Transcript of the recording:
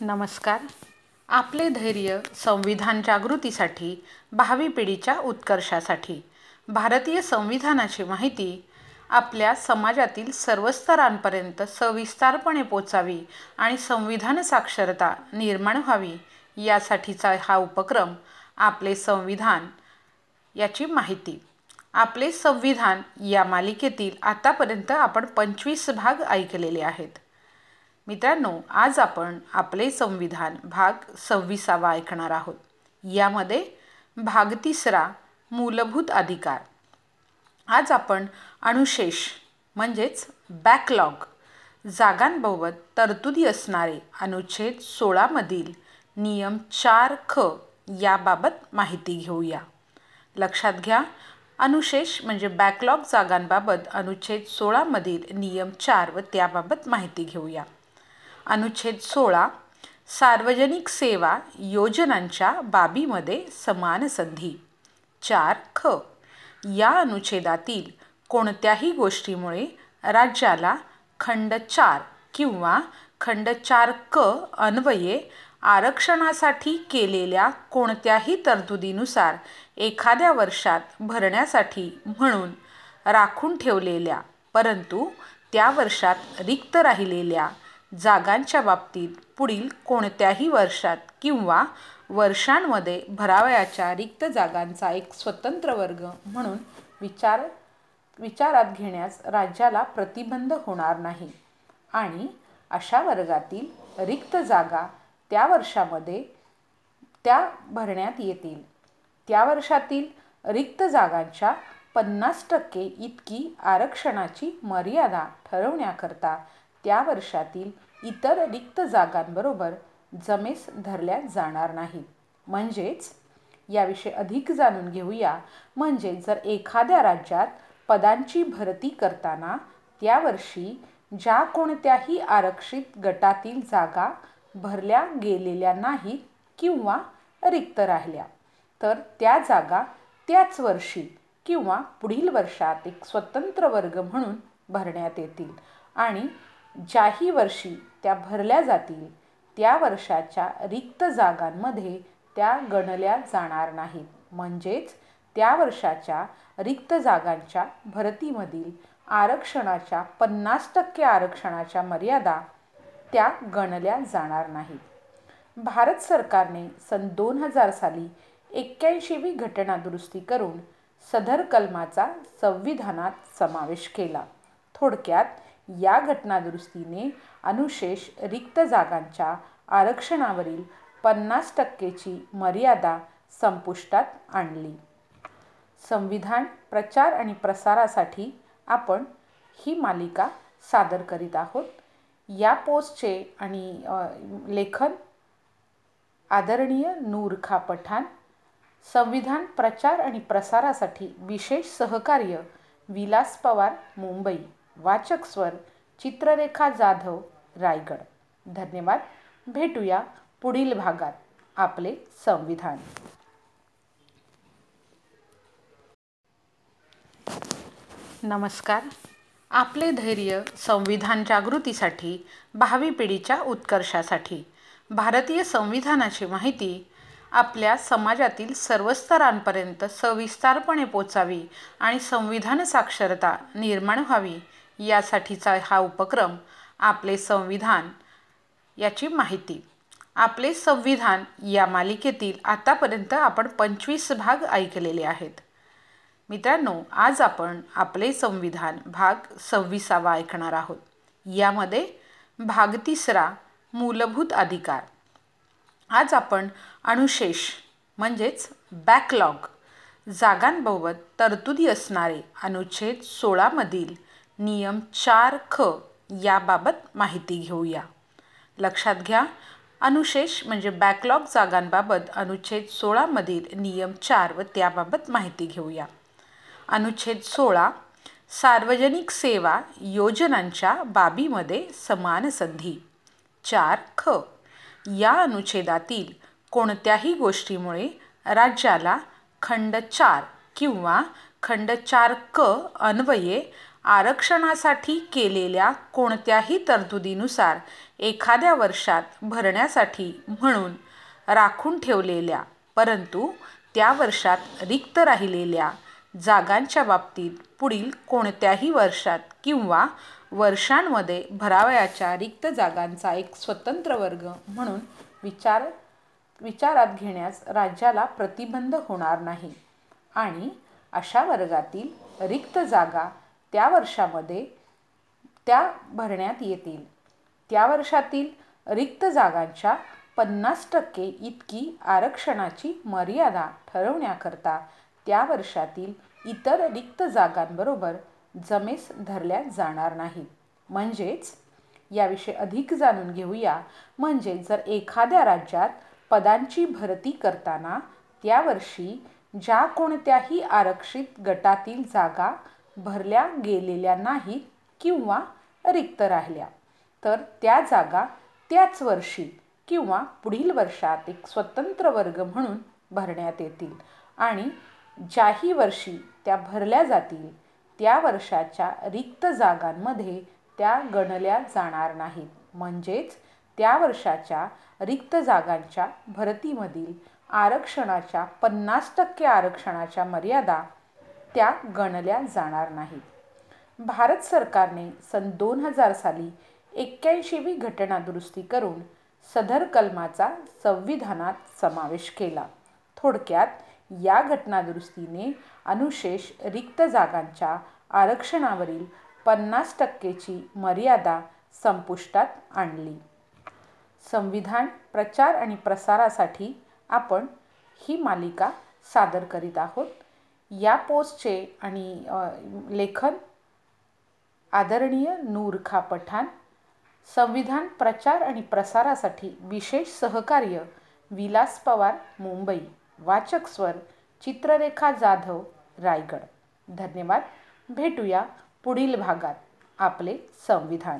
नमस्कार. आपले धैर्य संविधान जागृतीसाठी भावी पिढीच्या उत्कर्षासाठी. भारतीय संविधानाची माहिती आपल्या समाजातील सर्व स्तरांपर्यंत सविस्तारपणे पोचावी आणि संविधान साक्षरता निर्माण व्हावी यासाठीचा हा उपक्रम आपले संविधान याची माहिती. आपले संविधान या मालिकेतील आतापर्यंत आपण पंचवीस भाग ऐकलेले आहेत. मित्रांनो आज आपण आपले संविधान भाग सव्वीसावा ऐकणार आहोत. यामध्ये भाग तिसरा मूलभूत अधिकार. आज आपण अनुशेष म्हणजेच बॅकलॉग जागांबाबत तरतुदी असणारे अनुच्छेद सोळामधील नियम चार ख याबाबत माहिती घेऊया. लक्षात घ्या अनुशेष म्हणजे बॅकलॉग जागांबाबत अनुच्छेद सोळामधील नियम चार व त्याबाबत माहिती घेऊया. अनुच्छेद सोळा सार्वजनिक सेवा योजनांच्या बाबीमध्ये समान संधी. चार ख. या अनुच्छेदातील कोणत्याही गोष्टीमुळे राज्याला खंड चार किंवा खंड चार क अन्वये आरक्षणासाठी केलेल्या कोणत्याही तरतुदीनुसार एखाद्या वर्षात भरण्यासाठी म्हणून राखून ठेवलेल्या परंतु त्या वर्षात रिक्त राहिलेल्या जागांच्या बाबतीत पुढील कोणत्याही वर्षात किंवा वर्षांमध्ये भरावयाच्या रिक्त जागांचा एक स्वतंत्र वर्ग म्हणून विचार विचारात घेण्यास राज्याला प्रतिबंध होणार नाही. आणि अशा वर्गातील रिक्त जागा त्या वर्षामध्ये त्या भरण्यात येतील. त्या वर्षातील रिक्त जागांच्या पन्नास टक्के इतकी आरक्षणाची मर्यादा ठरवण्याकरता त्या वर्षातील इतर रिक्त जागांबरोबर जमेस धरल्या जाणार नाही. म्हणजेच याविषयी अधिक जाणून घेऊया. म्हणजे जर एखाद्या राज्यात पदांची भरती करताना त्या वर्षी ज्या कोणत्याही आरक्षित गटातील जागा भरल्या गेलेल्या नाहीत किंवा रिक्त राहिल्या तर त्या जागा त्याच वर्षी किंवा पुढील वर्षात एक स्वतंत्र वर्ग म्हणून भरण्यात येतील आणि ज्याही वर्षी त्या भरल्या जातील त्या वर्षाच्या रिक्त जागांमध्ये त्या गणल्या जाणार नाहीत. म्हणजेच त्या वर्षाच्या रिक्त जागांच्या भरतीमधील आरक्षणाच्या पन्नास टक्के आरक्षणाच्या मर्यादा त्या गणल्या जाणार नाहीत. भारत सरकारने सन दोन हजार साली एक्क्याऐंशीवी घटना दुरुस्ती करून सदर कलमाचा संविधानात समावेश केला. थोडक्यात या घटनादुरुस्तीने अनुशेष रिक्त जागांच्या आरक्षणावरील पन्नास टक्केची मर्यादा संपुष्टात आणली. संविधान प्रचार आणि प्रसारासाठी आपण ही मालिका सादर करीत आहोत. या पोस्टचे आणि लेखन आदरणीय नूरखा पठाण संविधान प्रचार आणि प्रसारासाठी विशेष सहकार्य विलास पवार मुंबई. वाचक स्वर चित्ररेखा जाधव रायगड. धन्यवाद. भेटूया पुढील भागात. आपले संविधान. नमस्कार. आपले धैर्य संविधान जागृतीसाठी भावी पिढीच्या उत्कर्षासाठी. भारतीय संविधानाची माहिती आपल्या समाजातील सर्व स्तरांपर्यंत सविस्तारपणे पोचावी आणि संविधान साक्षरता निर्माण व्हावी यासाठीचा हा उपक्रम आपले संविधान याची माहिती. आपले संविधान या मालिकेतील आतापर्यंत आपण पंचवीस भाग ऐकलेले आहेत. मित्रांनो आज आपण आपले संविधान भाग सव्वीसावा ऐकणार आहोत. यामध्ये भाग तिसरा मूलभूत अधिकार. आज आपण अनुशेष म्हणजेच बॅकलॉग जागांबाबत तरतुदी असणारे अनुच्छेद सोळामधील नियम चार ख याबाबत माहिती घेऊया. लक्षात घ्या अनुशेष म्हणजे बॅकलॉग जागांबाबत अनुच्छेद सोळामधील नियम चार व त्याबाबत माहिती घेऊया. अनुच्छेद सोळा सार्वजनिक सेवा योजनांच्या बाबीमध्ये समान संधी. चार ख या अनुच्छेदातील कोणत्याही गोष्टीमुळे राज्याला खंड चार किंवा खंड चार क अन्वये आरक्षणासाठी केलेल्या कोणत्याही तरतुदीनुसार एखाद्या वर्षात भरण्यासाठी म्हणून राखून ठेवलेल्या परंतु त्या वर्षात रिक्त राहिलेल्या जागांच्या बाबतीत पुढील कोणत्याही वर्षात किंवा वर्षांमध्ये भरावयाच्या रिक्त जागांचा एक स्वतंत्र वर्ग म्हणून विचार विचारात घेण्यास राज्याला प्रतिबंध होणार नाही आणि अशा वर्गातील रिक्त जागा त्या वर्षामध्ये त्या भरण्यात येतील. त्या वर्षातील रिक्त जागांच्या पन्नास टक्के इतकी आरक्षणाची मर्यादा ठरवण्याकरता त्या वर्षातील इतर रिक्त जागांबरोबर जमेस धरल्या जाणार नाहीत. म्हणजेच याविषयी अधिक जाणून घेऊया. म्हणजे जर एखाद्या राज्यात पदांची भरती करताना त्या वर्षी ज्या कोणत्याही आरक्षित गटातील जागा भरल्या गेलेल्या नाहीत किंवा रिक्त राहिल्या तर त्या जागा त्याच वर्षी किंवा पुढील वर्षात एक स्वतंत्र वर्ग म्हणून भरण्यात येतील आणि ज्याही वर्षी त्या भरल्या जातील त्या वर्षाच्या रिक्त जागांमध्ये त्या गणल्या जाणार नाहीत. म्हणजेच त्या वर्षाच्या रिक्त जागांच्या भरतीमधील आरक्षणाच्या पन्नास टक्के आरक्षणाच्या मर्यादा त्या गणल्या जाणार नाहीत. भारत सरकारने सन दोन हजार साली एक्क्याऐंशीवी घटना दुरुस्ती करून सदर कलमाचा संविधानात समावेश केला. थोडक्यात या घटनादुरुस्तीने अनुशेष रिक्त जागांच्या आरक्षणावरील पन्नास टक्केची मर्यादा संपुष्टात आणली. संविधान प्रचार आणि प्रसारासाठी आपण ही मालिका सादर करीत आहोत. या पोस्टचे आणि लेखन आदरणीय नूरखा पठाण संविधान प्रचार आणि प्रसारासाठी विशेष सहकार्य विलास पवार मुंबई वाचक स्वर चित्ररेखा जाधव रायगड. धन्यवाद. भेटूया पुढील भागात. आपले संविधान.